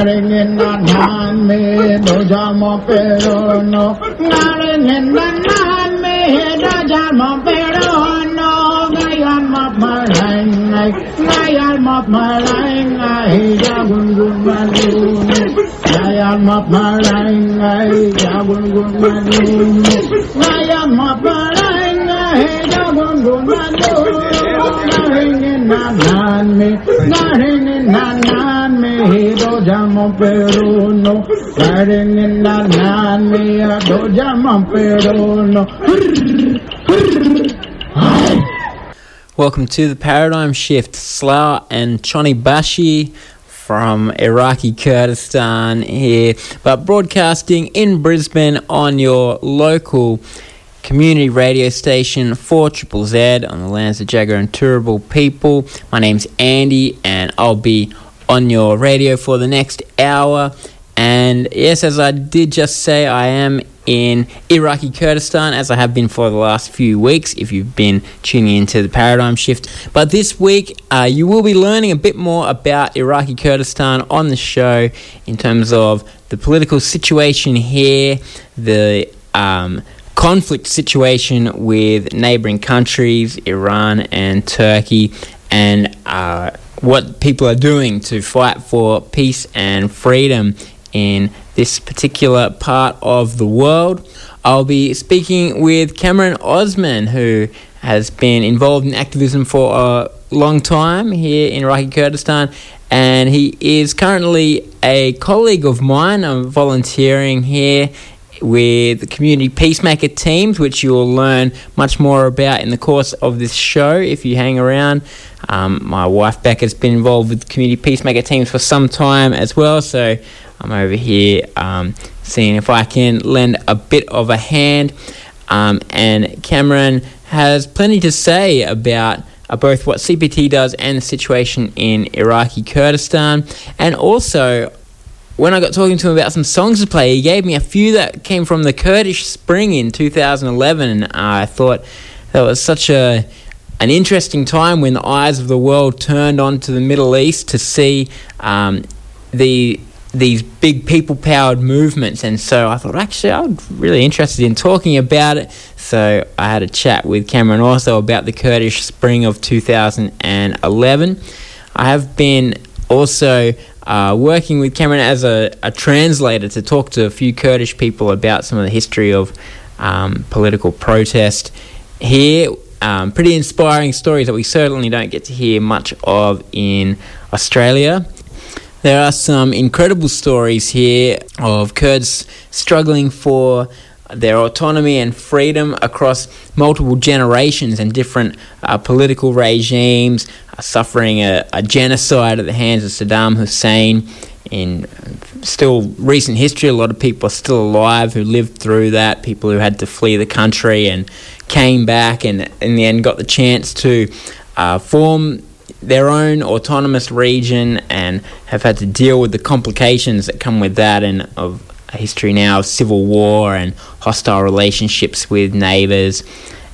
Nare na dhan me doja mo pero no Nare na dhan me doja mo pero no Gayal mo parang ay Gayal mo parang ay Ja gun gun madun Gayal mo parang ay Ja gun gun madun Gayal mo parang ay Ja gun gun madun Nare na dhan me Nare na dhan Welcome to the Paradigm Shift. Slough and Choni Bashi from Iraqi Kurdistan here, but broadcasting in Brisbane on your local community radio station 4 Z on the lands of Jagera and Turrbal people. My name's Andy, and I'll be on your radio for the next hour. And yes, as I did just say, I am in Iraqi Kurdistan, as I have been for the last few weeks, if you've been tuning into the paradigm shift. But this week, uh, you will be learning a bit more about Iraqi Kurdistan on the show in terms of the political situation here, the um, conflict situation with neighboring countries, Iran and Turkey, and uh, what people are doing to fight for peace and freedom in this particular part of the world. I'll be speaking with Kamaran Osman, who has been involved in activism for a long time here in Iraqi Kurdistan, and he is currently a colleague of mine. I'm volunteering here with the community peacemaker teams, which you will learn much more about in the course of this show if you hang around. Um, my wife Becca's been involved with community peacemaker teams for some time as well, so I'm over here um, seeing if I can lend a bit of a hand. Um, and Kamaran has plenty to say about uh, both what CPT does and the situation in Iraqi Kurdistan. And also, when I got talking to him about some songs to play, he gave me a few that came from the Kurdish Spring in 2011. And I thought that was such a an interesting time when the eyes of the world turned onto the Middle East to see um, the these big people powered movements and so I thought actually I'm really interested in talking about it so I had a chat with Kamaran also about the Kurdish spring of 2011 I have been also uh, working with Kamaran as a, a, translator to talk to a few Kurdish people about some of the history of um, political protest. Here um, pretty inspiring stories that we certainly don't get to hear much of in Australia. There are some incredible stories here of Kurds struggling for their autonomy and freedom across multiple generations and different uh, political regimes, suffering a, a, genocide at the hands of Saddam Hussein. In still recent history, a lot of people are still alive who lived through that, people who had to flee the country and came back and in the end got the chance to uh, form their own autonomous region and have had to deal with the complications that come with that and of a history now of civil war and hostile relationships with neighbours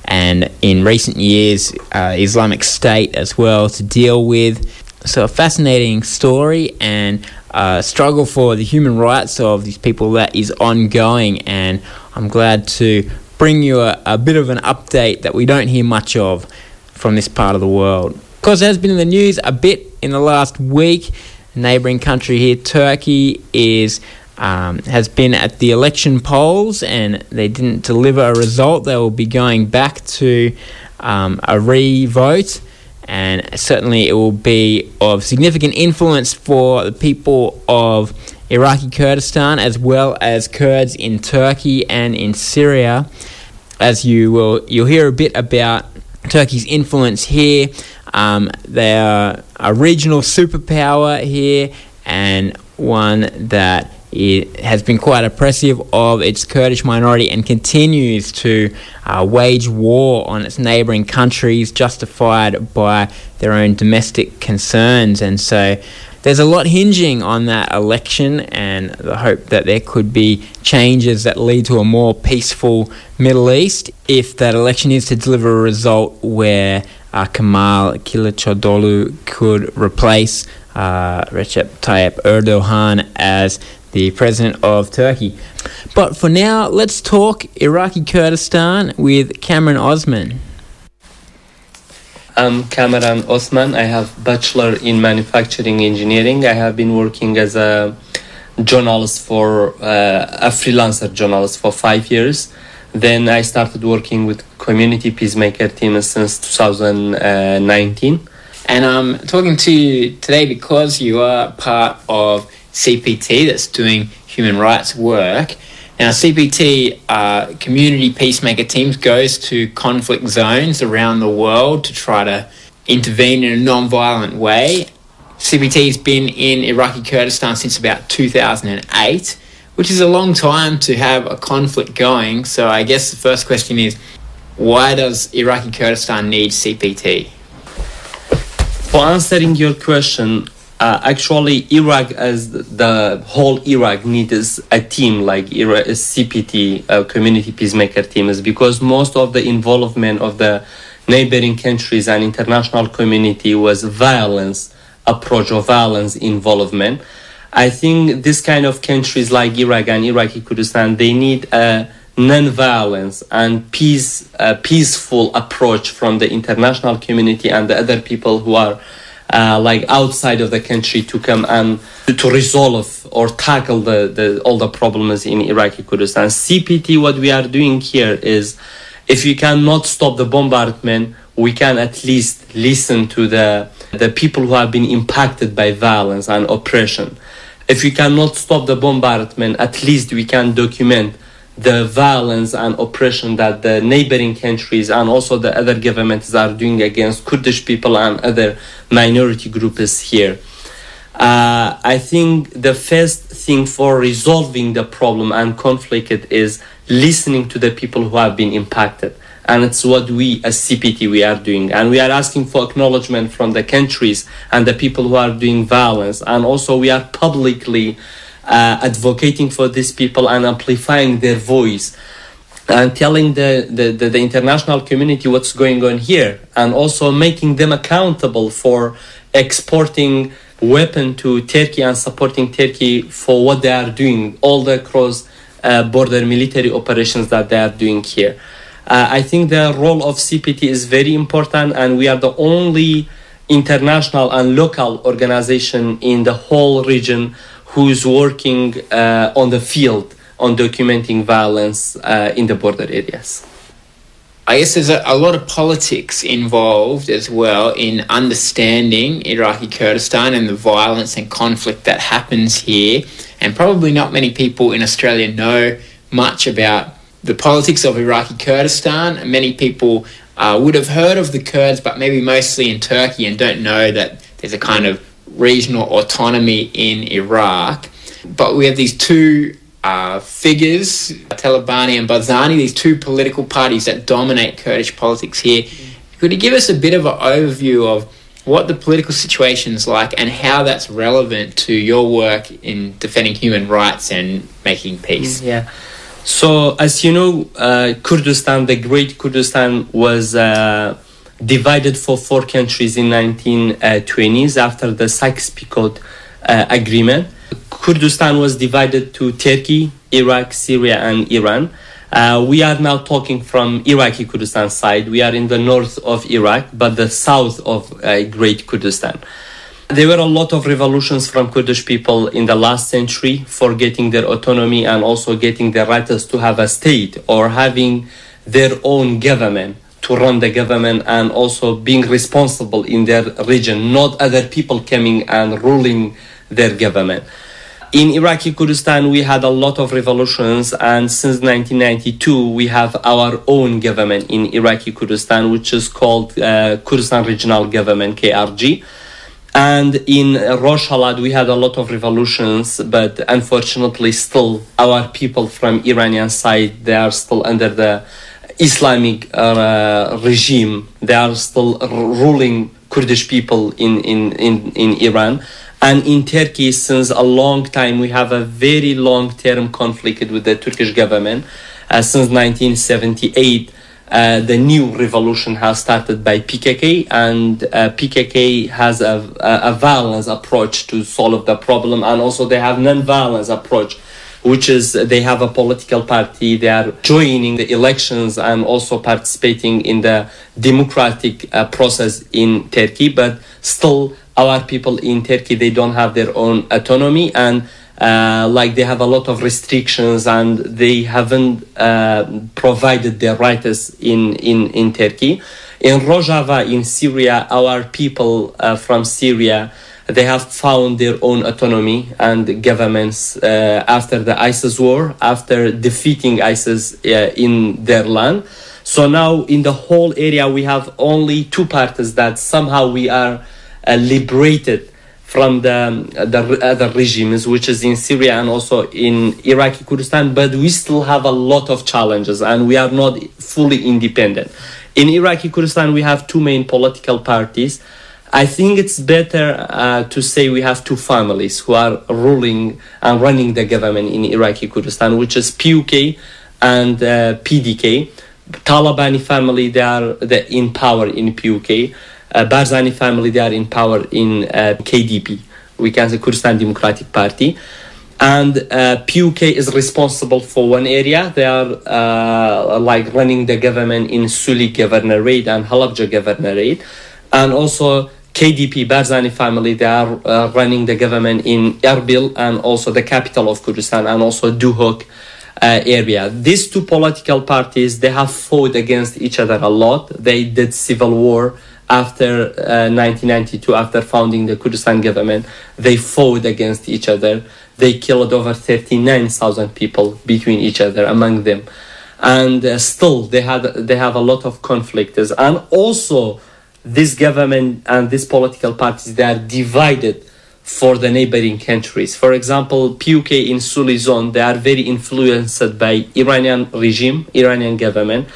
and in recent years uh, Islamic State as well to deal with. So a fascinating story and uh, struggle for the human rights of these people that is ongoing and I'm glad to bring you a, a bit of an update that we don't hear much of from this part of the world course, it has been in the news a bit in the last week. neighbouring country here, Turkey, is um, has been at the election polls and they didn't deliver a result. They will be going back to um, a re-vote, and certainly it will be of significant influence for the people of Iraqi Kurdistan as well as Kurds in Turkey and in Syria. As you will, you'll hear a bit about Turkey's influence here. Um, they are a regional superpower here and one that it has been quite oppressive of its Kurdish minority and continues to uh, wage war on its neighbouring countries, justified by their own domestic concerns. And so there's a lot hinging on that election and the hope that there could be changes that lead to a more peaceful Middle East if that election is to deliver a result where uh, Kemal Kılıçdaroğlu could replace uh, Recep Tayyip Erdogan as the president of Turkey. But for now, let's talk Iraqi Kurdistan with Kamaran Osman. I'm Kamaran Osman. I have bachelor in manufacturing engineering. I have been working as a journalist for uh, a freelancer journalist for five years. Then I started working with community peacemaker team since 2019. And I'm talking to you today because you are part of CPT that's doing human rights work. Now, CPT, uh, community peacemaker teams, goes to conflict zones around the world to try to intervene in a non-violent way. CPT has been in Iraqi Kurdistan since about 2008, which is a long time to have a conflict going. So, I guess the first question is, why does Iraqi Kurdistan need CPT? For answering your question, uh, actually Iraq as the whole Iraq needs a team like Iraq, CPT, a community peacemaker team, is because most of the involvement of the neighboring countries and international community was violence approach or violence involvement. I think this kind of countries like Iraq and Iraqi Kurdistan, they need a non-violence and peace, a peaceful approach from the international community and the other people who are uh, like outside of the country to come and to resolve or tackle the, the all the problems in Iraqi Kurdistan. CPT, what we are doing here is, if you cannot stop the bombardment, we can at least listen to the the people who have been impacted by violence and oppression. If we cannot stop the bombardment, at least we can document the violence and oppression that the neighboring countries and also the other governments are doing against Kurdish people and other minority groups here. Uh, I think the first thing for resolving the problem and conflict is listening to the people who have been impacted. And it's what we as CPT we are doing. And we are asking for acknowledgement from the countries and the people who are doing violence. And also we are publicly uh, advocating for these people and amplifying their voice and telling the, the, the, the, international community what's going on here and also making them accountable for exporting weapon to Turkey and supporting Turkey for what they are doing all the cross uh, border military operations that they are doing here. Uh, I think the role of CPT is very important and we are the only international and local organization in the whole region who's working uh, on the field on documenting violence uh, in the border areas. I guess there's a, a, lot of politics involved as well in understanding Iraqi Kurdistan and the violence and conflict that happens here. And probably not many people in Australia know much about the politics of Iraqi Kurdistan. Many people uh, would have heard of the Kurds, but maybe mostly in Turkey and don't know that there's a kind of regional autonomy in Iraq. But we have these two uh, figures, Talabani and Barzani, these two political parties that dominate Kurdish politics here. Could you give us a bit of an overview of what the political situation is like and how that's relevant to your work in defending human rights and making peace? Yeah. So, as you know, uh, Kurdistan, the Great Kurdistan, was uh, divided for four countries in 1920s after the Sykes-Picot uh, agreement. Kurdistan was divided to Turkey, Iraq, Syria, and Iran. Uh, we are now talking from Iraqi Kurdistan side. We are in the north of Iraq, but the south of uh, Great Kurdistan. There were a lot of revolutions from Kurdish people in the last century for getting their autonomy and also getting their rights to have a state or having their own government to run the government and also being responsible in their region, not other people coming and ruling their government. In Iraqi Kurdistan, we had a lot of revolutions, and since 1992, we have our own government in Iraqi Kurdistan, which is called uh, Kurdistan Regional Government, KRG. And in Rojhelat, we had a lot of revolutions, but unfortunately, still our people from Iranian side they are still under the Islamic uh, regime. They are still ruling Kurdish people in, in, in, in Iran. And in Turkey, since a long time, we have a very long term conflict with the Turkish government. Uh, since 1978, uh, the new revolution has started by PKK, and uh, PKK has a, a, a, violence approach to solve the problem, and also they have non-violence approach, which is they have a political party, they are joining the elections and also participating in the democratic uh, process in Turkey, but still our people in Turkey they don't have their own autonomy and uh, like they have a lot of restrictions and they haven't uh, provided their rights in, in, in Turkey. In Rojava in Syria, our people uh, from Syria they have found their own autonomy and governments uh, after the ISIS war, after defeating ISIS uh, in their land. So now in the whole area we have only two parties that somehow we are uh, liberated from the, the other regimes, which is in Syria and also in Iraqi Kurdistan, but we still have a lot of challenges and we are not fully independent. In Iraqi Kurdistan, we have two main political parties. I think it's better uh, to say we have two families who are ruling and running the government in Iraqi Kurdistan, which is PUK and uh, PDK. Talabani family, they are in power in PUK uh, Barzani family, they are in power in uh, KDP, we can say Kurdistan Democratic Party. And uh, PUK is responsible for one area. They are uh, like running the government in Suli Governorate and Halabja Governorate. And also KDP, Barzani family, they are uh, running the government in Erbil and also the capital of Kurdistan and also Duhok uh, area. These two political parties, they have fought against each other a lot. They did civil war after uh, 1992, after founding the Kurdistan government, they fought against each other. They killed over 39,000 people between each other, among them. And uh, still, they, had, they have a lot of conflicts. And also, this government and these political parties, they are divided for the neighboring countries. For example, PUK in Suli they are very influenced by Iranian regime, Iranian government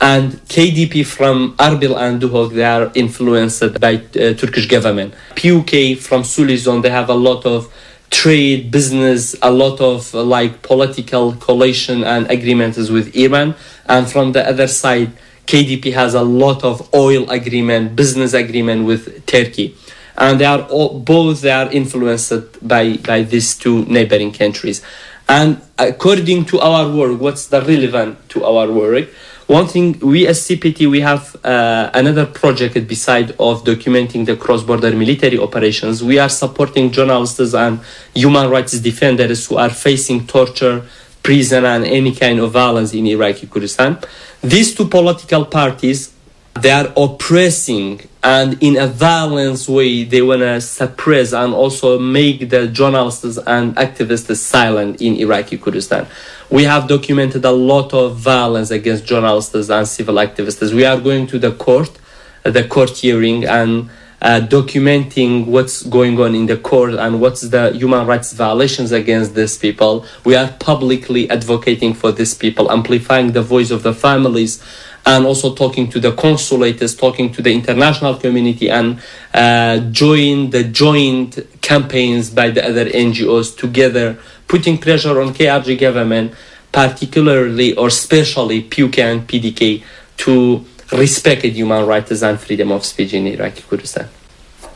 and KDP from Arbil and Duhok, they are influenced by uh, Turkish government. PUK from Suli they have a lot of trade, business, a lot of like political coalition and agreements with Iran. And from the other side, KDP has a lot of oil agreement, business agreement with Turkey. And they are all, both they are influenced by, by these two neighboring countries. And according to our work, what's the relevant to our work? One thing we as CPT we have uh, another project beside of documenting the cross-border military operations. We are supporting journalists and human rights defenders who are facing torture, prison, and any kind of violence in Iraqi Kurdistan. These two political parties they are oppressing and in a violent way they want to suppress and also make the journalists and activists silent in iraqi kurdistan we have documented a lot of violence against journalists and civil activists we are going to the court the court hearing and uh, documenting what's going on in the court and what's the human rights violations against these people. We are publicly advocating for these people, amplifying the voice of the families and also talking to the consulates, talking to the international community, and uh, join the joint campaigns by the other NGOs together, putting pressure on KRG government, particularly or especially PUK and PDK, to respect human rights and freedom of speech in Iraqi Kurdistan.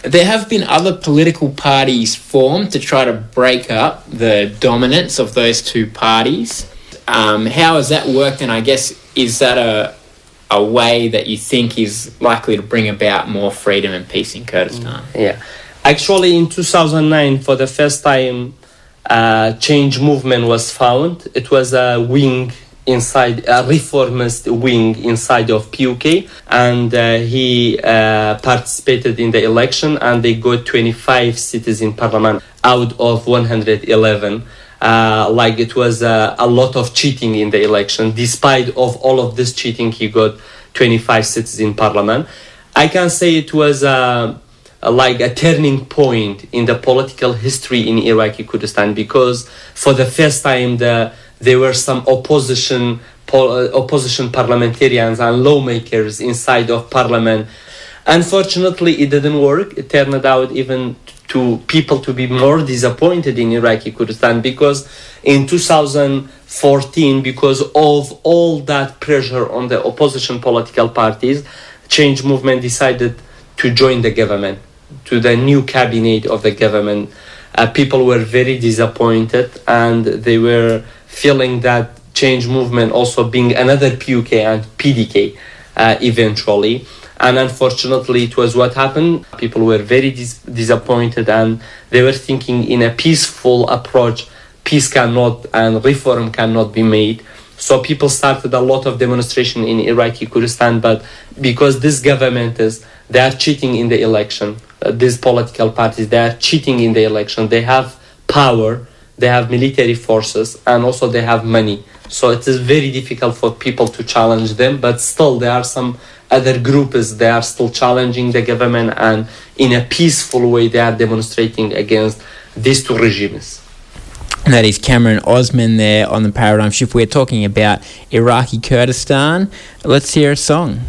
There have been other political parties formed to try to break up the dominance of those two parties. Um, how has that worked? And I guess is that a a way that you think is likely to bring about more freedom and peace in Kurdistan? Mm. Yeah. Actually, in 2009, for the first time, uh, change movement was found. It was a wing inside a reformist wing inside of PUK, and uh, he uh, participated in the election, and they got 25 seats in parliament out of 111 uh, like it was uh, a lot of cheating in the election. Despite of all of this cheating, he got 25 seats in parliament. I can say it was uh, like a turning point in the political history in Iraqi Kurdistan because for the first time the, there were some opposition uh, opposition parliamentarians and lawmakers inside of parliament. Unfortunately, it didn't work. It turned out even to people to be more disappointed in Iraqi Kurdistan because in 2014, because of all that pressure on the opposition political parties, Change Movement decided to join the government to the new cabinet of the government, uh, people were very disappointed and they were feeling that change movement also being another PUK and PDK uh, eventually. And unfortunately, it was what happened. People were very dis- disappointed and they were thinking in a peaceful approach, peace cannot and reform cannot be made. So people started a lot of demonstration in Iraqi Kurdistan, but because this government is, they are cheating in the election uh, these political parties they are cheating in the election they have power they have military forces and also they have money so it is very difficult for people to challenge them but still there are some other groups they are still challenging the government and in a peaceful way they are demonstrating against these two regimes that is Kamaran Osman there on the paradigm shift. We're talking about Iraqi Kurdistan. Let's hear a song.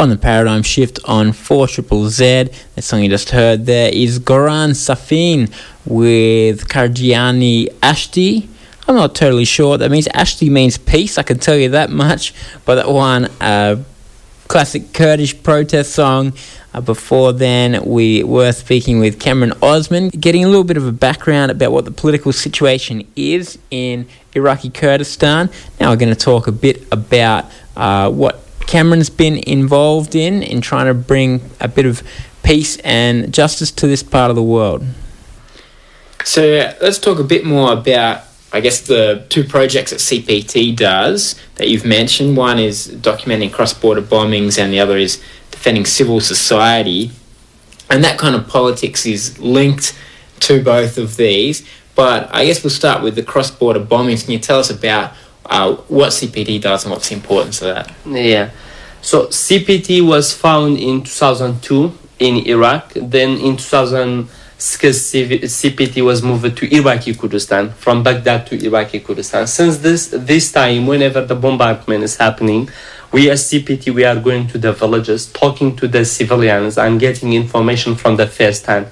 On the paradigm shift on 4 triple Z. The song you just heard there is Goran Safin with Karjiani Ashti. I'm not totally sure that means. Ashti means peace, I can tell you that much. But that one, uh, classic Kurdish protest song. Uh, before then, we were speaking with Kamaran Osman, getting a little bit of a background about what the political situation is in Iraqi Kurdistan. Now we're going to talk a bit about uh, what Kamaran's been involved in in trying to bring a bit of peace and justice to this part of the world. So let's talk a bit more about, I guess, the two projects that CPT does that you've mentioned. One is documenting cross border bombings, and the other is defending civil society. and that kind of politics is linked to both of these. But I guess we'll start with the cross-border bombings. Can you tell us about uh, what CPT does and what's the importance of that? Yeah. So CPT was found in 2002 in Iraq. Then in 2006, CPT was moved to Iraqi Kurdistan, from Baghdad to Iraqi Kurdistan. Since this this time, whenever the bombardment is happening, we as CPT we are going to the villages, talking to the civilians, and getting information from the first hand,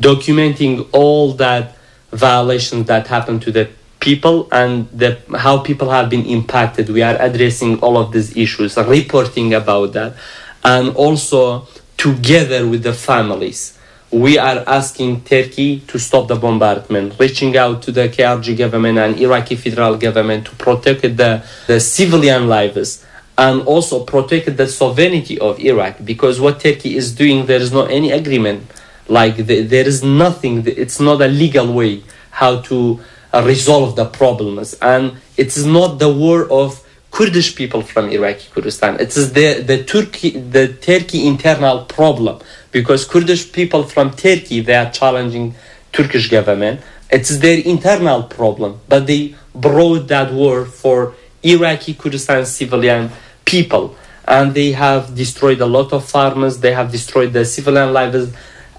documenting all that violations that happen to the people and the, how people have been impacted. We are addressing all of these issues, reporting about that, and also together with the families. We are asking Turkey to stop the bombardment, reaching out to the KRG government and Iraqi federal government to protect the, the civilian lives and also protect the sovereignty of Iraq because what Turkey is doing, there is no any agreement. Like the, there is nothing, it's not a legal way how to resolve the problems. And it is not the war of Kurdish people from Iraqi Kurdistan. It is the, the Turkey the Turkey internal problem because Kurdish people from Turkey they are challenging Turkish government. It's their internal problem, but they brought that war for Iraqi Kurdistan civilian people, and they have destroyed a lot of farmers. They have destroyed the civilian lives.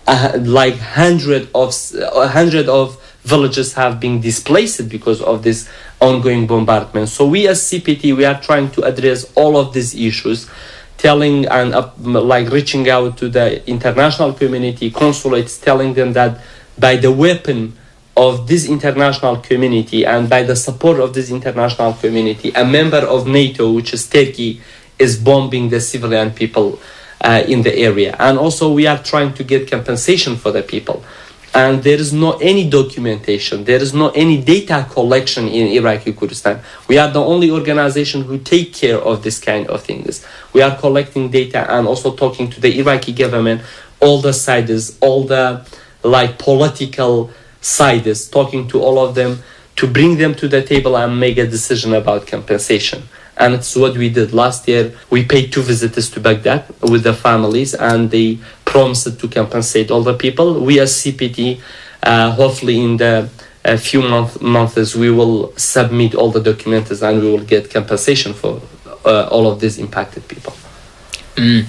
Uh, like hundred of uh, hundred of villages have been displaced because of this ongoing bombardment. So we as CPT, we are trying to address all of these issues, telling and uh, like reaching out to the international community, consulates, telling them that by the weapon of this international community and by the support of this international community, a member of NATO, which is Turkey, is bombing the civilian people uh, in the area. And also we are trying to get compensation for the people and there is no any documentation there is no any data collection in iraqi kurdistan. We are the only organization who take care of this kind of things. We are collecting data and also talking to the iraqi government. All the sides all the like political sides talking to all of them to bring them to the table and make a decision about compensation and it's what we did last year. We paid two visitors to Baghdad with the families, and they promised to compensate all the people. We as CPT, uh, hopefully in the a few month, months, we will submit all the documents and we will get compensation for uh, all of these impacted people. Mm.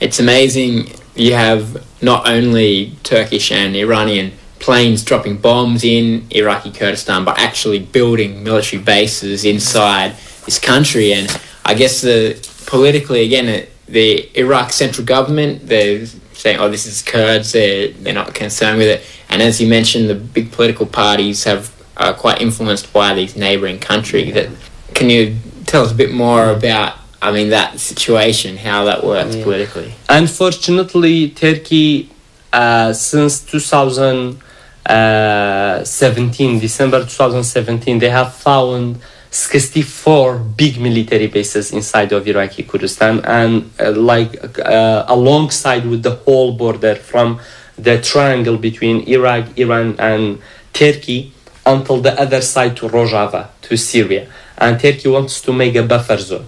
It's amazing. You have not only Turkish and Iranian planes dropping bombs in Iraqi Kurdistan, but actually building military bases inside this country. And I guess the politically again, the Iraq central government they're saying, "Oh, this is Kurds." They're they're not concerned with it. And as you mentioned, the big political parties have are quite influenced by these neighbouring countries. That can you tell us a bit more about? I mean, that situation, how that works yeah. politically. Unfortunately, Turkey, uh, since 2017, uh, December 2017, they have found 64 big military bases inside of Iraqi Kurdistan and uh, like uh, alongside with the whole border from the triangle between Iraq, Iran and Turkey until the other side to Rojava to Syria. And Turkey wants to make a buffer zone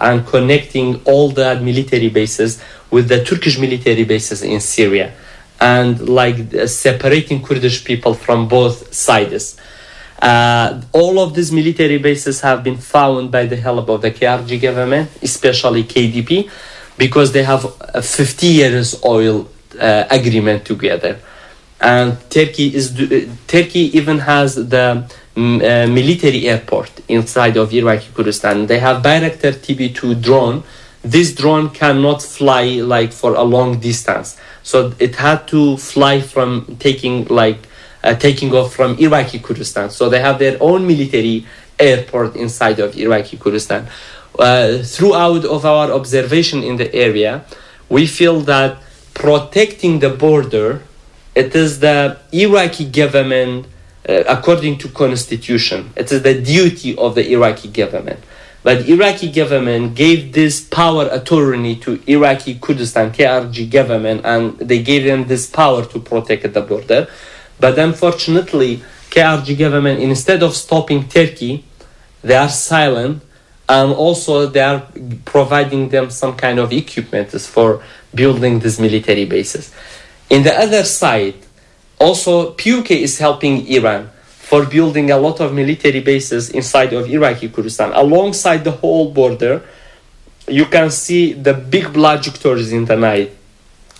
and connecting all the military bases with the Turkish military bases in Syria. And like uh, separating Kurdish people from both sides uh, all of these military bases have been found by the help of the KRG government, especially KDP, because they have a 50 years oil uh, agreement together. And Turkey is uh, Turkey even has the mm, uh, military airport inside of Iraqi Kurdistan. They have Bayraktar TB2 drone. This drone cannot fly like for a long distance, so it had to fly from taking like uh, taking off from Iraqi Kurdistan. So they have their own military airport inside of Iraqi Kurdistan. Uh, throughout of our observation in the area, we feel that protecting the border, it is the Iraqi government, uh, according to constitution, it is the duty of the Iraqi government. But Iraqi government gave this power authority to Iraqi Kurdistan KRG government, and they gave them this power to protect the border. But unfortunately, KRG government, instead of stopping Turkey, they are silent and also they are providing them some kind of equipment for building these military bases. In the other side, also PUK is helping Iran for building a lot of military bases inside of Iraqi Kurdistan alongside the whole border. You can see the big blood trajectories in the night.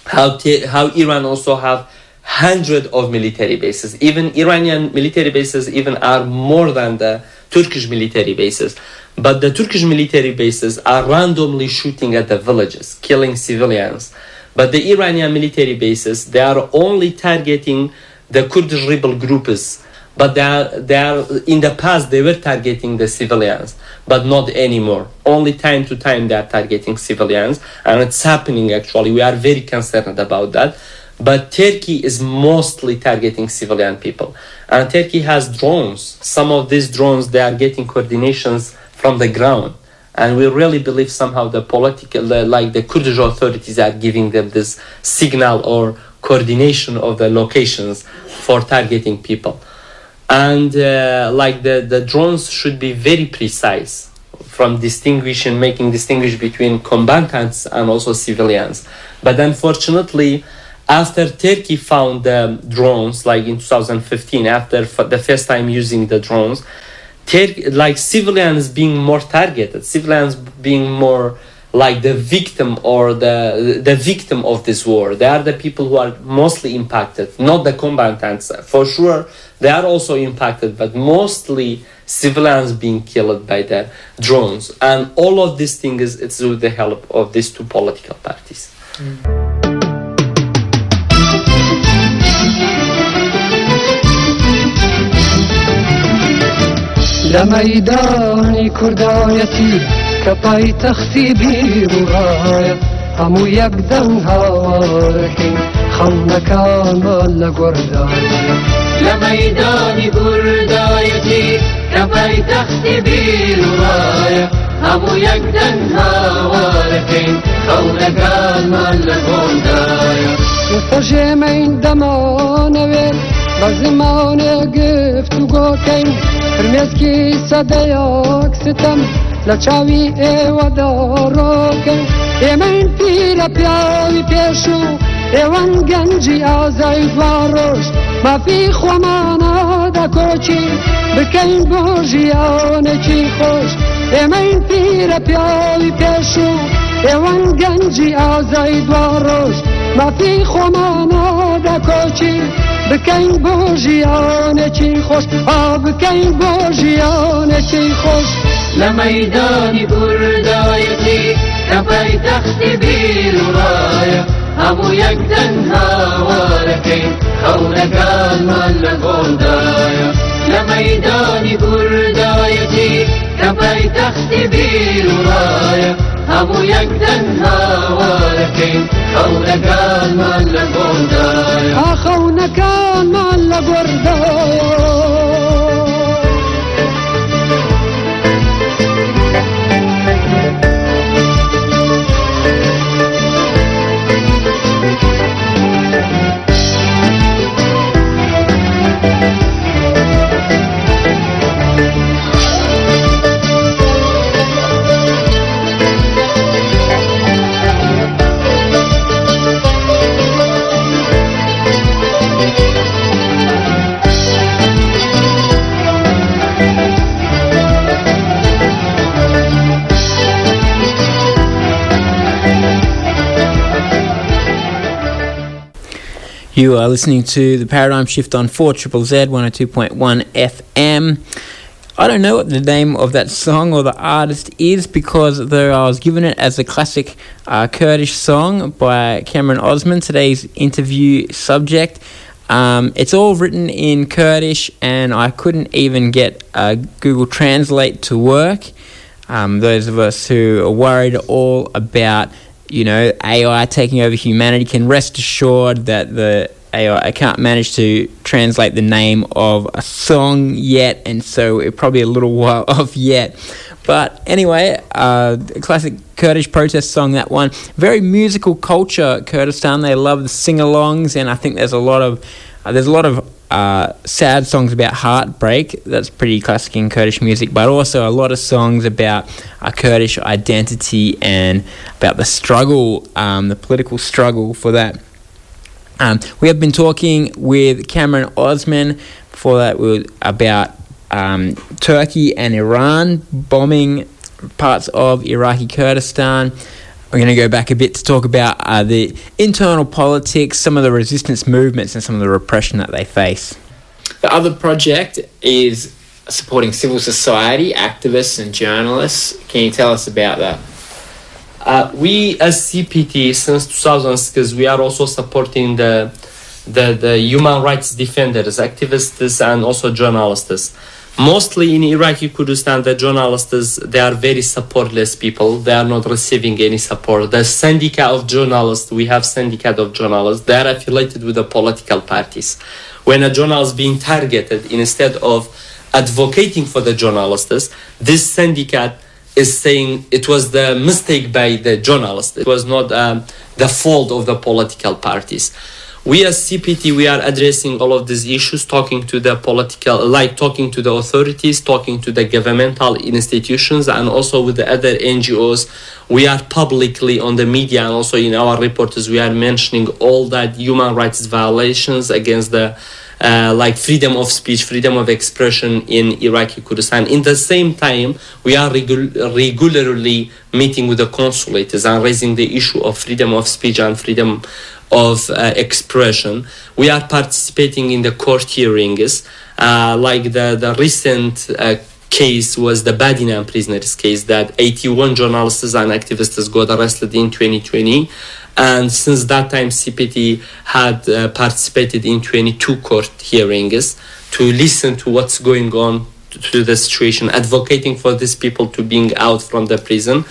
How how Iran also have hundred of military bases. Even Iranian military bases even are more than the Turkish military bases. But the Turkish military bases are randomly shooting at the villages, killing civilians. But the Iranian military bases, they are only targeting the Kurdish rebel groups. But they are, they are, in the past, they were targeting the civilians, but not anymore. Only time to time they are targeting civilians, and it's happening actually. We are very concerned about that. But Turkey is mostly targeting civilian people. And Turkey has drones. Some of these drones, they are getting coordinations from the ground. And we really believe somehow the political, like the Kurdish authorities are giving them this signal or coordination of the locations for targeting people. And uh, like the, the drones should be very precise from distinguishing, making distinguish between combatants and also civilians. But unfortunately, after Turkey found the drones, like in 2015, after the first time using the drones, like civilians being more targeted, civilians being more like the victim or the the victim of this war. They are the people who are mostly impacted, not the combatants. For sure, they are also impacted, but mostly civilians being killed by the drones. And all of these things it's with the help of these two political parties. Mm. لميداني كردايتي كباي تختي بيروهاية همو يقدن هاوارحي خمك عمال لقردايتي لميداني كردايتي كباي تختي بيروهاية همو يقدن هاوارحي خمك عمال لقردايتي يفجي من دمانوين بزمان قفت وقوكين فرمێسکی سەدەیەک ستم لە چاوی ئێوەدا ڕۆکەن ئێمەین پیرە پیاوی پێش و ئێوەن گەنجی ئازای دوا ڕۆژ مافی خۆمانە دەکۆچی بکەین بۆ ژیانێکی خۆش ئێمەین پیرە پیاوی پێش و ئێوەن گەنجی ئازای دوا ڕۆژ مافی خۆمانە بکن با جیان چی خوش آ بکن با جیان چی خوش لمیدانی اردایتی کبی تخت بیروایا همو یک تنها وارکی خونکان مال گودایا لمیدانی اردایتی کبی تخت بیروایا همو یک تنها وارکی خونکان مال گودایا una cama la guardó. You are listening to the Paradigm Shift on 4 Triple Z 102.1 FM. I don't know what the name of that song or the artist is because though I was given it as a classic uh, Kurdish song by Kamaran Osman, today's interview subject. Um, it's all written in Kurdish and I couldn't even get uh, Google Translate to work. Um, those of us who are worried all about you know, AI taking over humanity can rest assured that the AI I can't manage to translate the name of a song yet, and so it's probably a little while off yet. But anyway, uh, classic Kurdish protest song, that one. Very musical culture, Kurdistan. They love the sing-alongs, and I think there's a lot of uh, there's a lot of uh, sad songs about heartbreak. That's pretty classic in Kurdish music, but also a lot of songs about a Kurdish identity and about the struggle, um, the political struggle for that. Um, we have been talking with Kamaran Osman for that we about um, Turkey and Iran bombing parts of Iraqi Kurdistan. We're going to go back a bit to talk about uh, the internal politics, some of the resistance movements, and some of the repression that they face. The other project is supporting civil society, activists, and journalists. Can you tell us about that? Uh, we as CPT since 2006 we are also supporting the the, the human rights defenders, activists, and also journalists mostly in Iraqi Kurdistan, the journalists they are very supportless people. They are not receiving any support. The syndicate of journalists, we have syndicate of journalists. They are affiliated with the political parties. When a journalist is being targeted, instead of advocating for the journalists, this syndicate is saying it was the mistake by the journalists. It was not um, the fault of the political parties we as CPT we are addressing all of these issues, talking to the political, like talking to the authorities, talking to the governmental institutions, and also with the other NGOs. We are publicly on the media and also in our reports we are mentioning all that human rights violations against the uh, like freedom of speech, freedom of expression in Iraqi Kurdistan. In the same time, we are regu- regularly meeting with the consulates and raising the issue of freedom of speech and freedom of uh, expression. We are participating in the court hearings, uh, like the, the recent uh, case was the Badinan prisoners case that 81 journalists and activists got arrested in 2020. And since that time, CPT had uh, participated in 22 court hearings to listen to what's going on to the situation, advocating for these people to being out from the prison.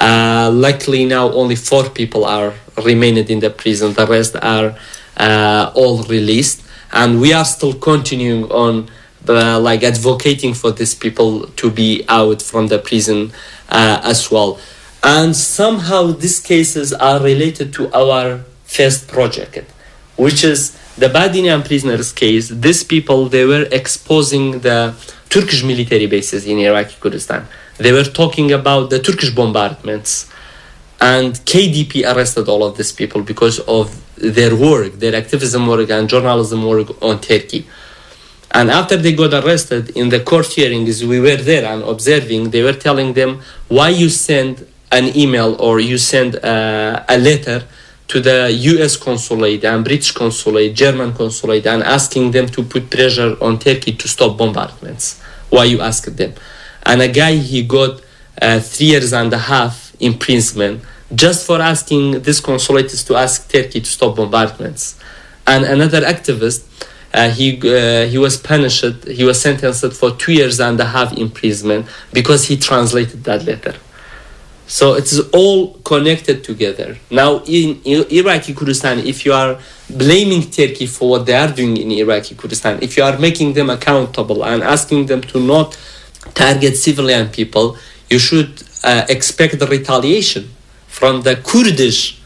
Uh, luckily now only four people are remained in the prison. The rest are uh, all released, and we are still continuing on. Uh, like advocating for these people to be out from the prison uh, as well. And somehow these cases are related to our first project, which is the Badinan prisoners case. These people, they were exposing the Turkish military bases in Iraqi Kurdistan. They were talking about the Turkish bombardments and KDP arrested all of these people because of their work, their activism work and journalism work on Turkey. And after they got arrested in the court hearings, we were there and observing. They were telling them why you send an email or you send uh, a letter to the U.S. consulate and British consulate, German consulate, and asking them to put pressure on Turkey to stop bombardments. Why you asked them? And a guy he got uh, three years and a half imprisonment just for asking this consulates to ask Turkey to stop bombardments. And another activist, uh, he uh, he was punished. He was sentenced for two years and a half imprisonment because he translated that letter. So it's all connected together. Now in Iraqi Kurdistan, if you are blaming Turkey for what they are doing in Iraqi Kurdistan, if you are making them accountable and asking them to not target civilian people, you should expect the retaliation from the Kurdish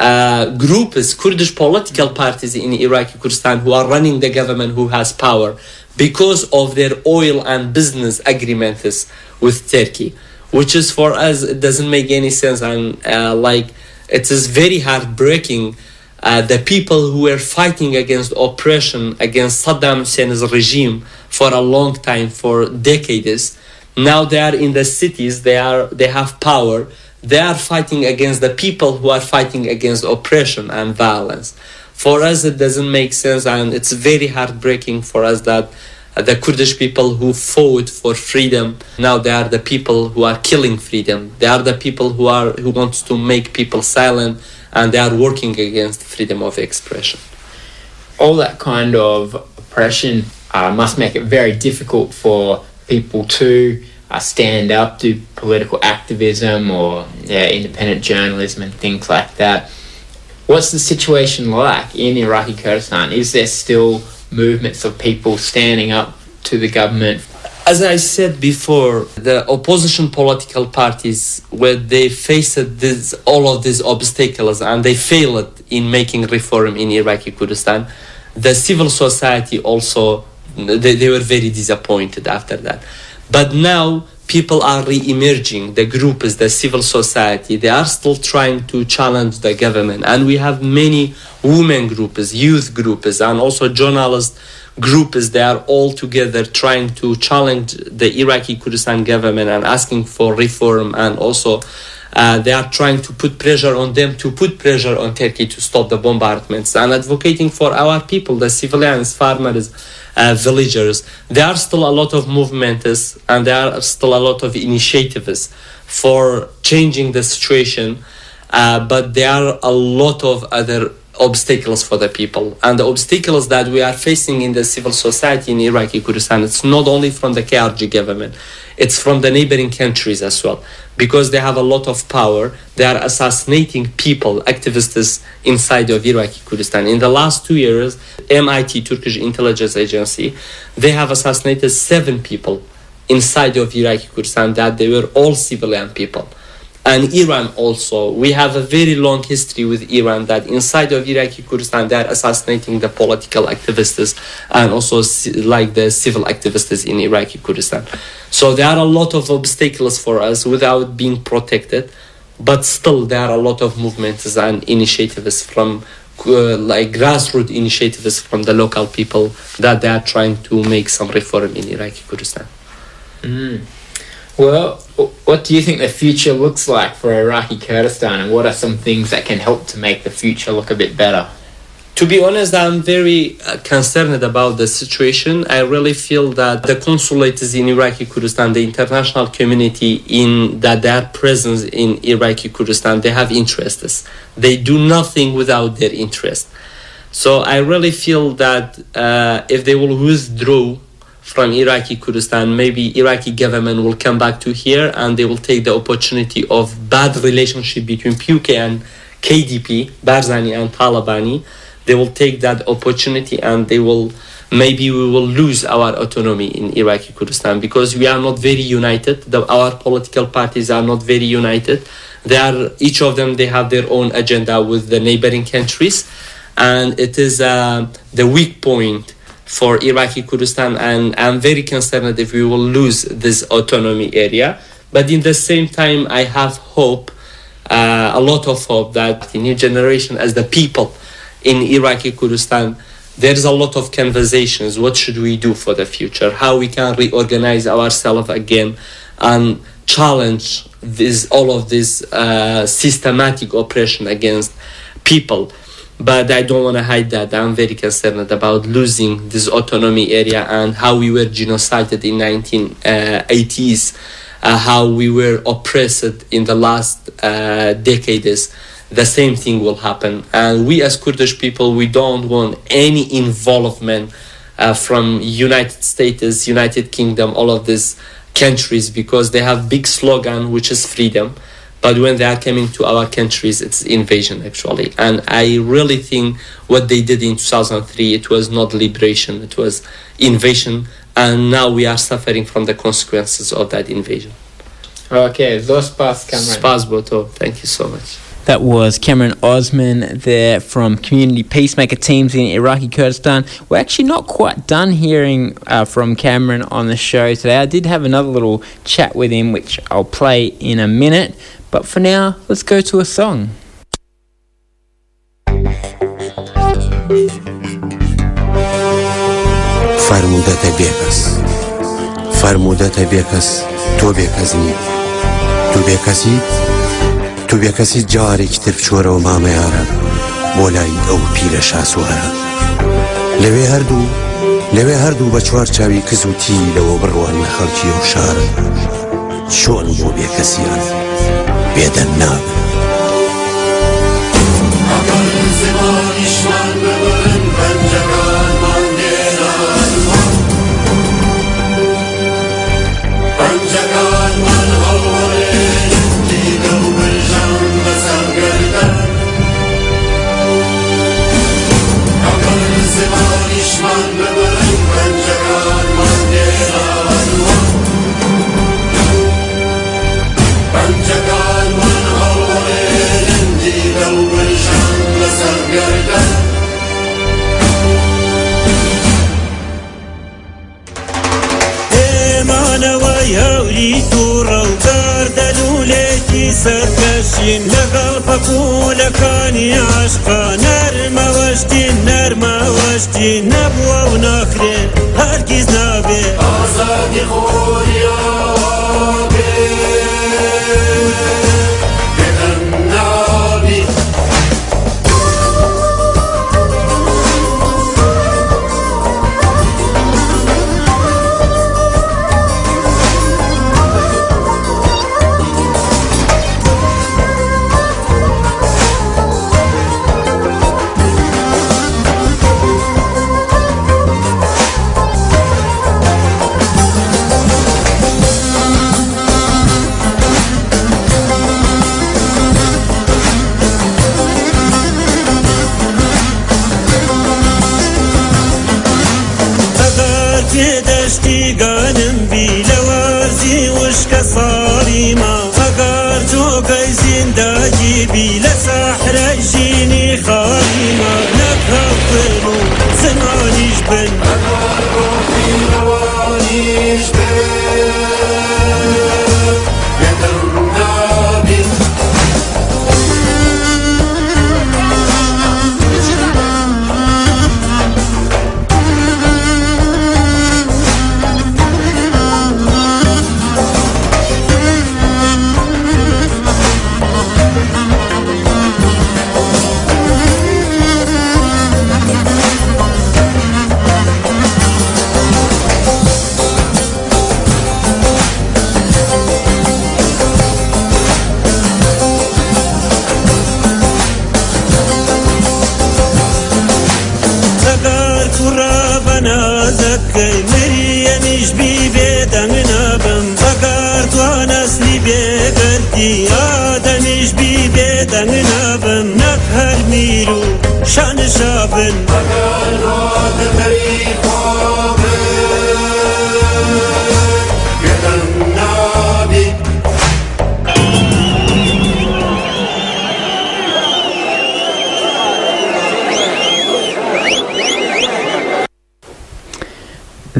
uh, groups, Kurdish political parties in Iraqi Kurdistan who are running the government who has power because of their oil and business agreements with Turkey, which is for us, it doesn't make any sense. And uh, like, it is very heartbreaking. Uh, the people who were fighting against oppression, against Saddam Hussein's regime for a long time, for decades, now they are in the cities they are they have power. They are fighting against the people who are fighting against oppression and violence. For us it doesn't make sense and it's very heartbreaking for us that uh, the kurdish people who fought for freedom now they are the people who are killing freedom. They are the people who are who wants to make people silent and they are working against freedom of expression. All that kind of oppression uh, must make it very difficult for people to uh, stand up, do political activism or yeah, independent journalism and things like that. What's the situation like in Iraqi Kurdistan? Is there still movements of people standing up to the government? As I said before, the opposition political parties, where they faced this, all of these obstacles and they failed in making reform in Iraqi Kurdistan, the civil society also they, they were very disappointed after that. But now people are re-emerging. The groups the civil society. They are still trying to challenge the government. And we have many women groups youth groups and also journalist groups they are all together trying to challenge the iraqi kurdistan government and asking for reform. And also uh, they are trying to put pressure on them to put pressure on Turkey to stop the bombardments. And advocating for our people, the civilians, farmers, uh, villagers. There are still a lot of movements and there are still a lot of initiatives for changing the situation, uh, but there are a lot of other obstacles for the people. And the obstacles that we are facing in the civil society in Iraqi Kurdistan, it's not only from the KRG government, it's from the neighboring countries as well. Because they have a lot of power, they are assassinating people, activists inside of Iraqi Kurdistan. In the last two years, MIT, Turkish intelligence agency, they have assassinated seven people inside of Iraqi Kurdistan that they were all civilian people and Iran also. We have a very long history with Iran that inside of Iraqi Kurdistan they are assassinating the political activists and also like the civil activists in Iraqi Kurdistan. So there are a lot of obstacles for us without being protected, but still there are a lot of movements and initiatives from uh, like grassroots initiatives from the local people that they are trying to make some reform in Iraqi Kurdistan. Mm. Well, what do you think the future looks like for Iraqi Kurdistan, and what are some things that can help to make the future look a bit better? To be honest, I'm very uh, concerned about the situation. I really feel that the consulates in Iraqi Kurdistan, the international community in that their presence in Iraqi Kurdistan, they have interests. They do nothing without their interest. So I really feel that uh, if they will withdraw from Iraqi Kurdistan, maybe Iraqi government will come back to here and they will take the opportunity of bad relationship between PUK and KDP, Barzani and Talabani. They will take that opportunity and they will maybe we will lose our autonomy in Iraqi Kurdistan because we are not very united. The, our political parties are not very united. They are each of them they have their own agenda with the neighboring countries, and it is uh, the weak point for Iraqi Kurdistan, and I'm very concerned if we will lose this autonomy area. But in the same time, I have hope, uh, a lot of hope that the new generation, as the people in Iraqi Kurdistan, there's a lot of conversations. What should we do for the future? How we can reorganize ourselves again and challenge this all of this uh, systematic oppression against people but I don't want to hide that. I'm very concerned about losing this autonomy area and how we were genocided in 1980s, uh, how we were oppressed in the last uh, decades. The same thing will happen, and we as Kurdish people, we don't want any involvement uh, from United States, United Kingdom, all of these countries because they have big slogan which is freedom but when they are coming to our countries it's invasion actually and i really think what they did in 2003 it was not liberation it was invasion and now we are suffering from the consequences of that invasion okay those pass Kamaran. thank you so much that was Kamaran Osman there from Community Peacemaker Teams in Iraqi Kurdistan. We're actually not quite done hearing uh, from Kamaran on the show today. I did have another little chat with him, which I'll play in a minute. But for now, let's go to a song. فرمودەتە بێکەس فرمودەتە بێکەس تۆ بێکەس نی تو بێکەسی تو بێکەسی جارێکی تر بچۆرەوە مامەیارە بۆ لای ئەو پیرە شاسووارە لەوێ هەردوو لەوێ هەردوو بە چوار چاوی کزوتی لەوە بڕوان لە خەڵکی و شارە چۆن بۆ بێکەسیان biedna نەرمەوەشتی نەبووە و ناکرێ هەرگیز نابێ ئازادی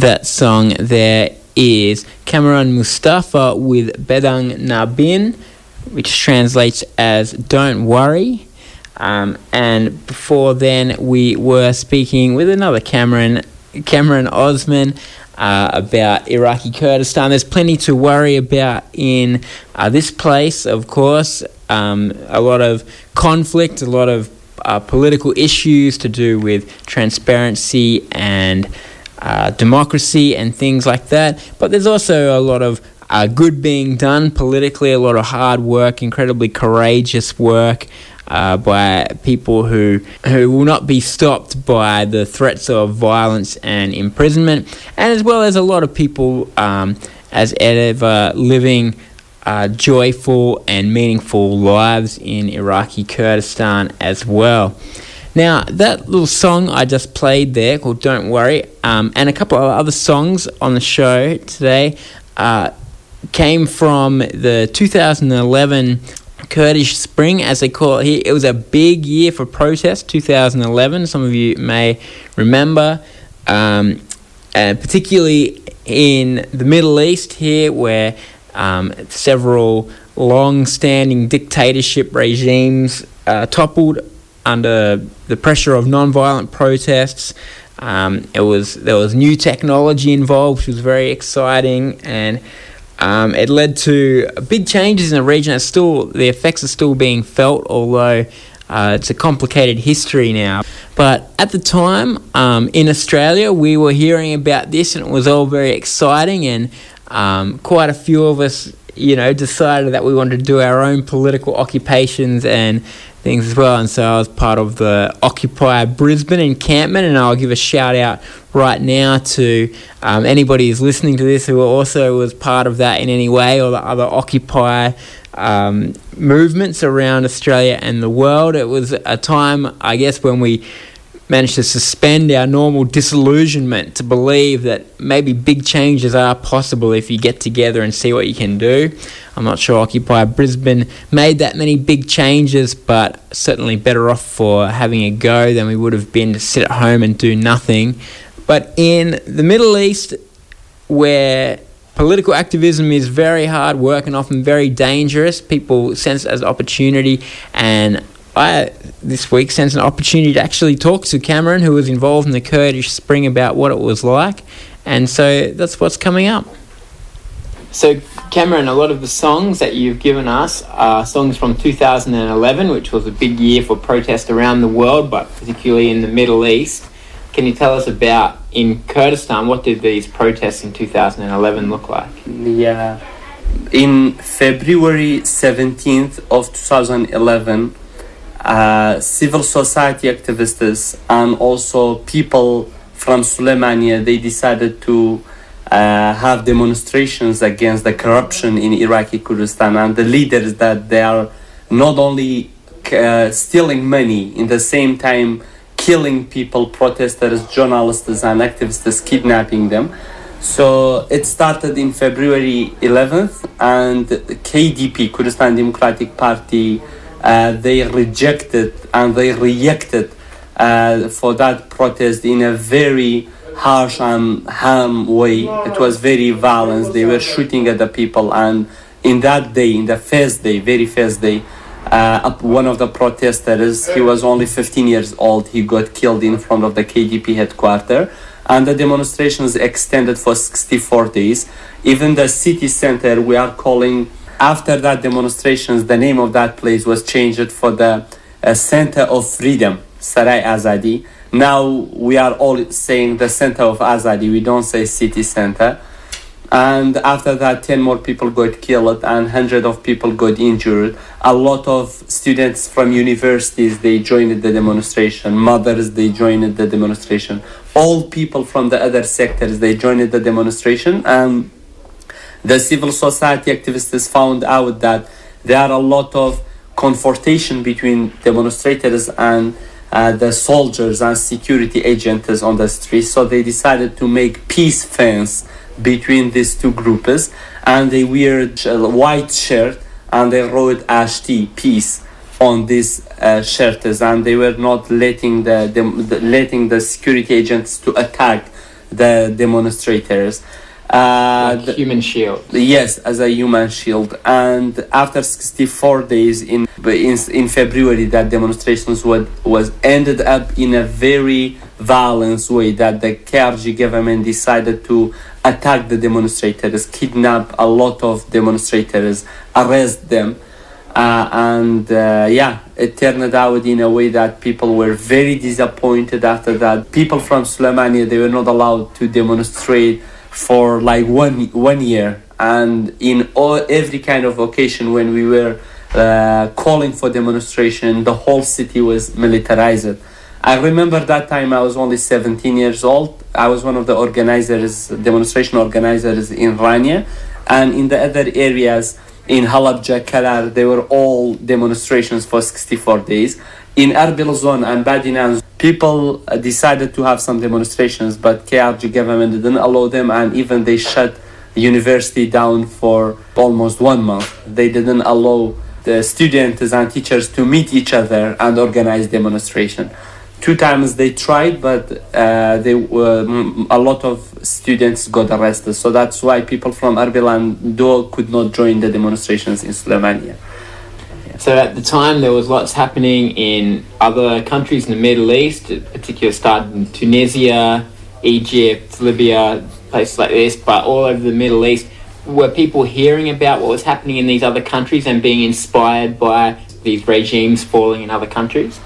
That song there is Kamaran Mustafa with Bedang Nabin, which translates as Don't Worry. Um, and before then, we were speaking with another Kamaran, Kamaran Osman, uh, about Iraqi Kurdistan. There's plenty to worry about in uh, this place, of course. Um, a lot of conflict, a lot of uh, political issues to do with transparency and uh, democracy and things like that. But there's also a lot of uh, good being done politically, a lot of hard work, incredibly courageous work. Uh, by people who who will not be stopped by the threats of violence and imprisonment, and as well as a lot of people um, as ever living uh, joyful and meaningful lives in Iraqi Kurdistan as well. Now, that little song I just played there called Don't Worry, um, and a couple of other songs on the show today uh, came from the 2011 Kurdish Spring, as they call it here. It was a big year for protest, 2011. Some of you may remember, um, and particularly in the Middle East here, where um, several long standing dictatorship regimes uh, toppled under the pressure of non-violent protests. Um, it was there was new technology involved, which was very exciting, and um, it led to big changes in the region. It's still the effects are still being felt, although uh, it's a complicated history now. But at the time um, in Australia, we were hearing about this, and it was all very exciting, and um, quite a few of us, you know, decided that we wanted to do our own political occupations and things as well. And so I was part of the Occupy Brisbane encampment, and I'll give a shout out right now to um, anybody who's listening to this who also was part of that in any way or the other Occupy um, movements around Australia and the world. It was a time, I guess, when we managed to suspend our normal disillusionment to believe that maybe big changes are possible if you get together and see what you can do. I'm not sure Occupy Brisbane made that many big changes, but certainly better off for having a go than we would have been to sit at home and do nothing. But in the Middle East, where political activism is very hard work and often very dangerous. People sense it as opportunity, and I this week sensed an opportunity to actually talk to Kamaran, who was involved in the Kurdish Spring, about what it was like, and so that's what's coming up. So, Kamaran, a lot of the songs that you've given us are songs from 2011, which was a big year for protest around the world, but particularly in the Middle East. Can you tell us about in Kurdistan what did these protests in 2011 look like? Yeah. Uh, in February 17th of 2011, uh, civil society activists and also people from Suleimania, they decided to uh, have demonstrations against the corruption in Iraqi Kurdistan and the leaders that they are not only uh, stealing money, in the same time killing people, protesters, journalists, and activists, kidnapping them. So it started in February 11th, and KDP, Kurdistan Democratic Party, uh, they rejected and they reacted uh, for that protest in a very harsh and harm way. It was very violent. They were shooting at the people, and in that day, in the first day, very first day, uh, one of the protesters, he was only 15 years old. He got killed in front of the KDP headquarters, and the demonstrations extended for 64 days. Even the city center, we are calling. After that demonstrations, the name of that place was changed for the uh, Center of Freedom, Sarai Azadi now we are all saying the center of Azadi, we don't say city center. And after that, 10 more people got killed and hundreds of people got injured. A lot of students from universities, they joined the demonstration. Mothers, they joined the demonstration. All people from the other sectors, they joined the demonstration. And the civil society activists found out that there are a lot of confrontation between demonstrators and uh, the soldiers and security agents on the street. So they decided to make peace fence between these two groups, and they wear a white shirt and they wrote "Ashti peace" on these uh, shirts, and they were not letting the, the, the letting the security agents to attack the demonstrators. Uh, like human shield. Yes, as a human shield. And after 64 days in in, in February, that demonstrations was, was ended up in a very violent way. That the KRG government decided to attack the demonstrators, kidnap a lot of demonstrators, arrest them. Uh, and uh, yeah, it turned out in a way that people were very disappointed after that. People from Suleimania, they were not allowed to demonstrate for like one one year. And in all every kind of occasion when we were uh, calling for demonstration the whole city was militarized. I remember that time i was only 17 years old. I was one of the organizers demonstration organizers in rania. And in the other areas in halabja kalar they were all demonstrations for 64 days. In erbil zone and badinan people uh, decided to have some demonstrations, but KRG government didn't allow them, and even they shut university down for almost one month. They didn't allow the students and teachers to meet each other and organize demonstration. Two times they tried, but uh, they were, a lot of students got arrested. So that's why people from Erbil and Dol could not join the demonstrations in Suleimania. So at the time, there was lots happening in other countries in the Middle East, particularly started in Tunisia, Egypt, Libya, places like this, but all over the Middle East. Were people hearing about what was happening in these other countries and being inspired by these regimes falling in other countries?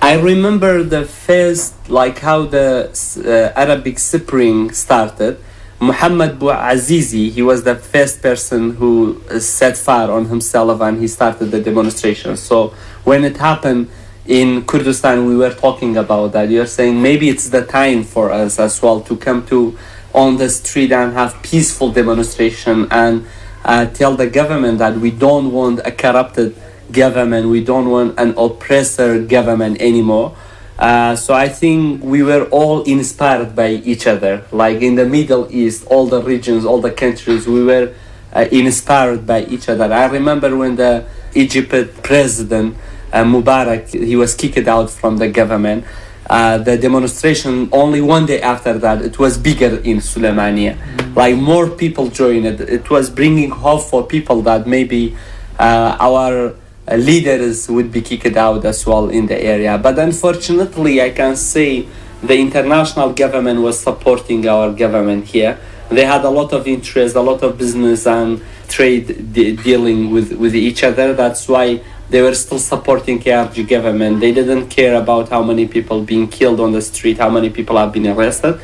I remember the first, like how the uh, Arabic Spring started Muhammad Bouazizi, he was the first person who set fire on himself and he started the demonstration. So when it happened in Kurdistan, we were talking about that. You're saying maybe it's the time for us as well to come to on the street and have peaceful demonstration and uh, tell the government that we don't want a corrupted government, we don't want an oppressor government anymore uh, so I think we were all inspired by each other. Like in the Middle East, all the regions, all the countries, we were uh, inspired by each other. I remember when the Egypt president uh, Mubarak he was kicked out from the government. uh, the demonstration only one day after that it was bigger in Suleimania like more people joined it it was bringing hope for people that maybe uh, our leaders would be kicked out as well in the area but unfortunately I can say the international government was supporting our government here they had a lot of interest a lot of business and trade de- dealing with, with each other that's why they were still supporting KRG government. They didn't care about how many people being killed on the street, how many people have been arrested.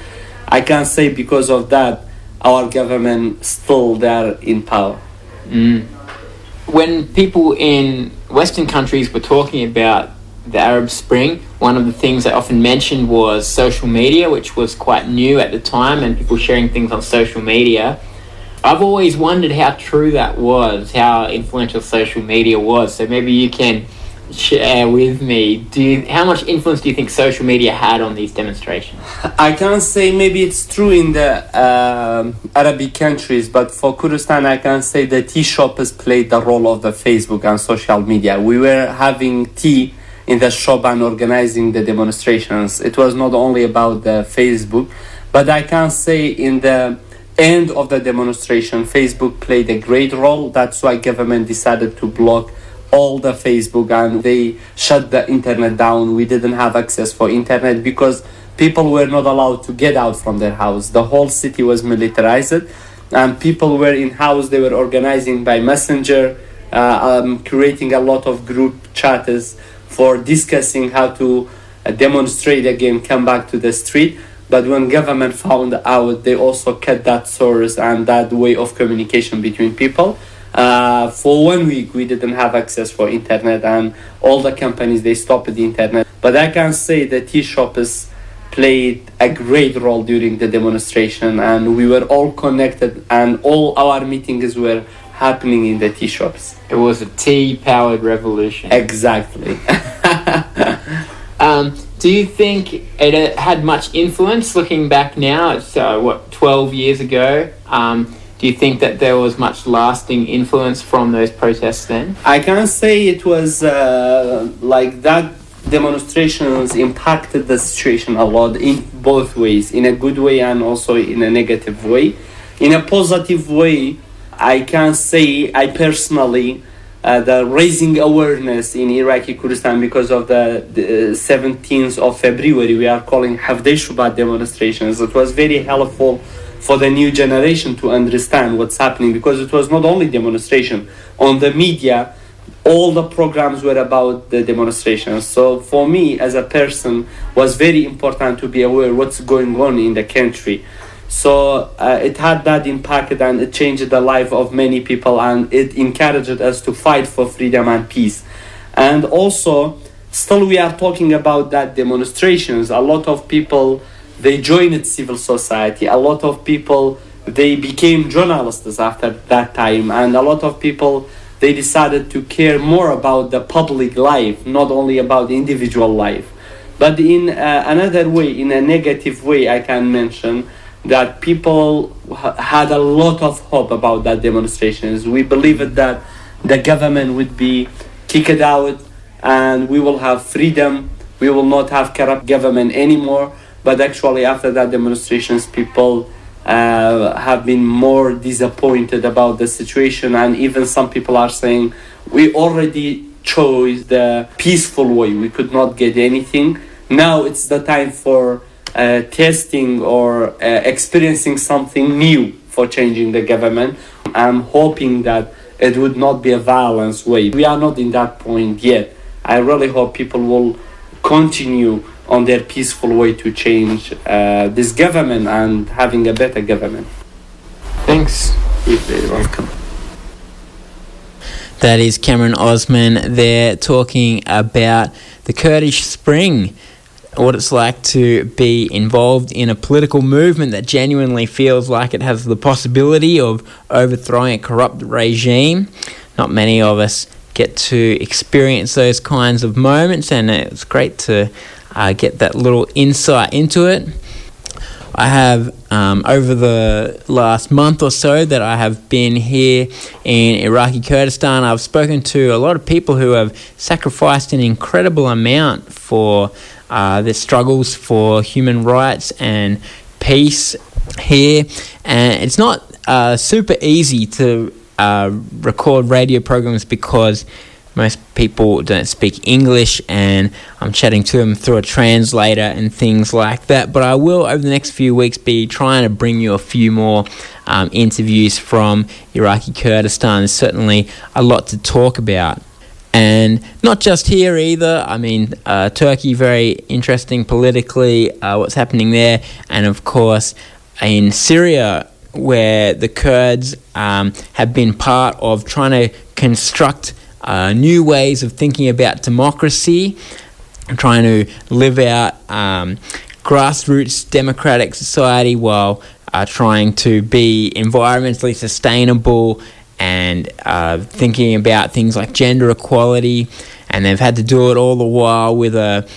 I can say because of that, our government still there in power. Mm. When people in Western countries were talking about the Arab Spring, one of the things they often mentioned was social media, which was quite new at the time, and people sharing things on social media. I've always wondered how true that was, how influential social media was. So maybe you can share with me. Do you, how much influence do you think social media had on these demonstrations? I can't say maybe it's true in the um Arabic countries, but for Kurdistan, I can say the tea has played the role of the Facebook and social media. We were having tea in the shop and organizing the demonstrations. It was not only about the Facebook, but I can say in the end of the demonstration, Facebook played a great role. That's why government decided to block all the Facebook and they shut the internet down. We didn't have access for internet because people were not allowed to get out from their house. The whole city was militarized and people were in house. They were organizing by messenger, uh, um, creating a lot of group chats for discussing how to uh, demonstrate again, come back to the street. But when government found out, they also cut that source and that way of communication between people. Uh, for one week, we didn't have access for internet, and all the companies they stopped the internet. But I can say the tea shops played a great role during the demonstration, and we were all connected, and all our meetings were happening in the tea shops. It was a tea powered revolution. Exactly. Um, do you think it had much influence looking back now? It's uh, what, 12 years ago? Um, do you think that there was much lasting influence from those protests then? I can't say it was uh, like that demonstrations impacted the situation a lot in both ways, in a good way and also in a negative way. In a positive way, I can say I personally uh, the raising awareness in Iraqi Kurdistan because of the, the 17th of February we are calling Hafdeh Shubat demonstrations. It was very helpful for the new generation to understand what's happening because it was not only demonstration. On the media all the programs were about the demonstrations so for me as a person was very important to be aware what's going on in the country. So uh, it had that impact and it changed the life of many people and it encouraged us to fight for freedom and peace. And also still we are talking about that demonstrations. A lot of people they joined civil society. A lot of people they became journalists after that time and a lot of people they decided to care more about the public life not only about individual life. But in uh, another way in a negative way i can mention that people ha- had a lot of hope about that demonstrations we believed that the government would be kicked out and we will have freedom. We will not have corrupt government anymore but actually after that demonstrations people uh, have been more disappointed about the situation. And even some people are saying we already chose the peaceful way. We could not get anything. Now it's the time for uh, testing or uh, experiencing something new for changing the government. I'm hoping that it would not be a violence way. We are not in that point yet. I really hope people will continue on their peaceful way to change uh, this government and having a better government. Thanks. You're very welcome. That is Kamaran Osman there talking about the Kurdish Spring, what it's like to be involved in a political movement that genuinely feels like it has the possibility of overthrowing a corrupt regime. Not many of us get to experience those kinds of moments, and it's great to uh, get that little insight into it. I have um, over the last month or so that I have been here in Iraqi Kurdistan. I've spoken to a lot of people who have sacrificed an incredible amount for uh, the struggles for human rights and peace here. And it's not uh, super easy to uh, record radio programs because most people don't speak English, and I'm chatting to them through a translator and things like that. But I will, over the next few weeks, be trying to bring you a few more um, interviews from Iraqi Kurdistan. There's certainly a lot to talk about. And not just here either. I mean, uh, Turkey, very interesting politically, uh, what's happening there. And of course, in Syria, where the Kurds um, have been part of trying to construct uh, new ways of thinking about democracy, trying to live out um, grassroots democratic society while uh, trying to be environmentally sustainable and uh, thinking about things like gender equality. And they've had to do it all the while with a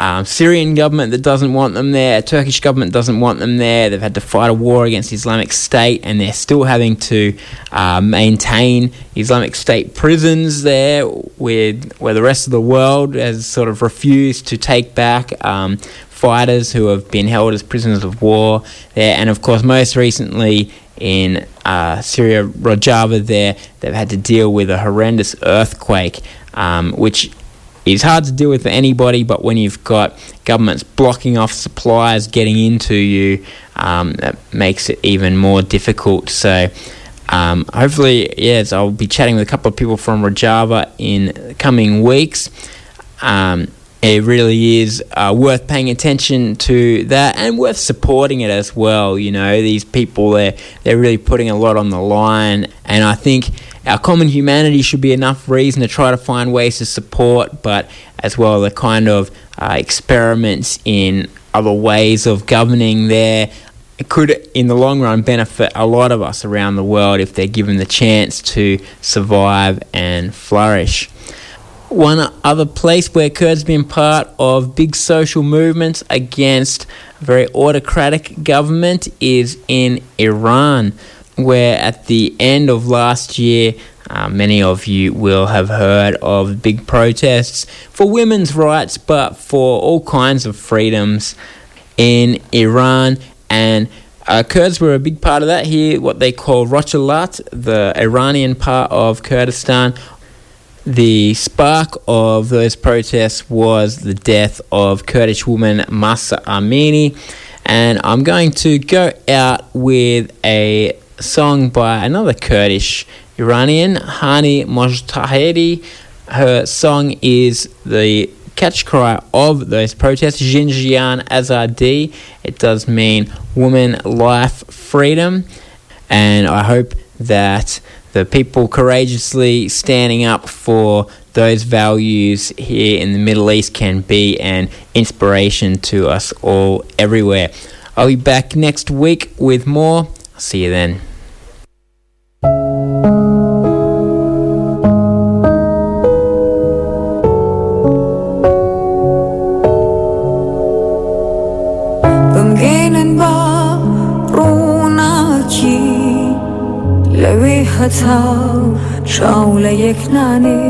um, Syrian government that doesn't want them there, Turkish government doesn't want them there. They've had to fight a war against Islamic State, and they're still having to uh, maintain Islamic State prisons there, with where the rest of the world has sort of refused to take back um, fighters who have been held as prisoners of war there, and of course, most recently in uh, Syria, Rojava, there they've had to deal with a horrendous earthquake, um, which is hard to deal with for anybody, but when you've got governments blocking off supplies getting into you, um, that makes it even more difficult. So, um, hopefully, yes, I'll be chatting with a couple of people from Rojava in coming weeks. Um, it really is uh, worth paying attention to that and worth supporting it as well. You know, these people they're they're really putting a lot on the line, and I think our common humanity should be enough reason to try to find ways to support, but as well the kind of uh, experiments in other ways of governing there could, in the long run, benefit a lot of us around the world if they're given the chance to survive and flourish. One other place where Kurds have been part of big social movements against a very autocratic government is in Iran where at the end of last year, uh, many of you will have heard of big protests for women's rights, but for all kinds of freedoms in Iran. And uh, Kurds were a big part of that here, what they call Rojhelat, the Iranian part of Kurdistan. The spark of those protests was the death of Kurdish woman Mahsa Amini. And I'm going to go out with a song by another Kurdish Iranian, Hani Mojtahedi. Her song is the catch cry of those protests, Jin Jiyan Azadi. It does mean woman, life, freedom. And I hope that the people courageously standing up for those values here in the Middle East can be an inspiration to us all everywhere. I'll be back next week with more. I'll see you then. هەتا چاو لە یەک نانێ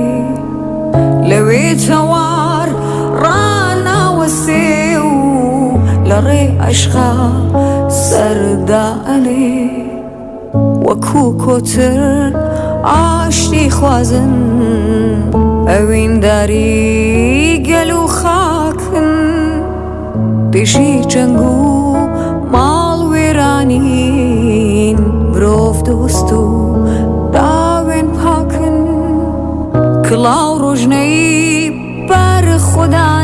لەوێ چاوار ڕاناوەسێ و لە ڕێ عشقا سەرداەنێ وەکوو کۆتر ئاشتی خوازن. ئەوینداری گەل و خاکن. پێشی جەنگ و ماڵ وێرانین. مرۆڤ دۆست و داوێن پاکن. کڵاو ڕۆژنەی بەر خوددانن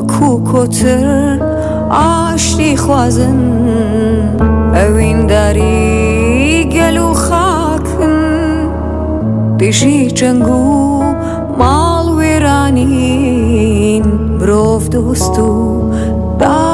و کوکوتر آشتی خوازن. اوین داری گلو خاکن. بیشی چنگو مال ویرانین. بروف دوستو دار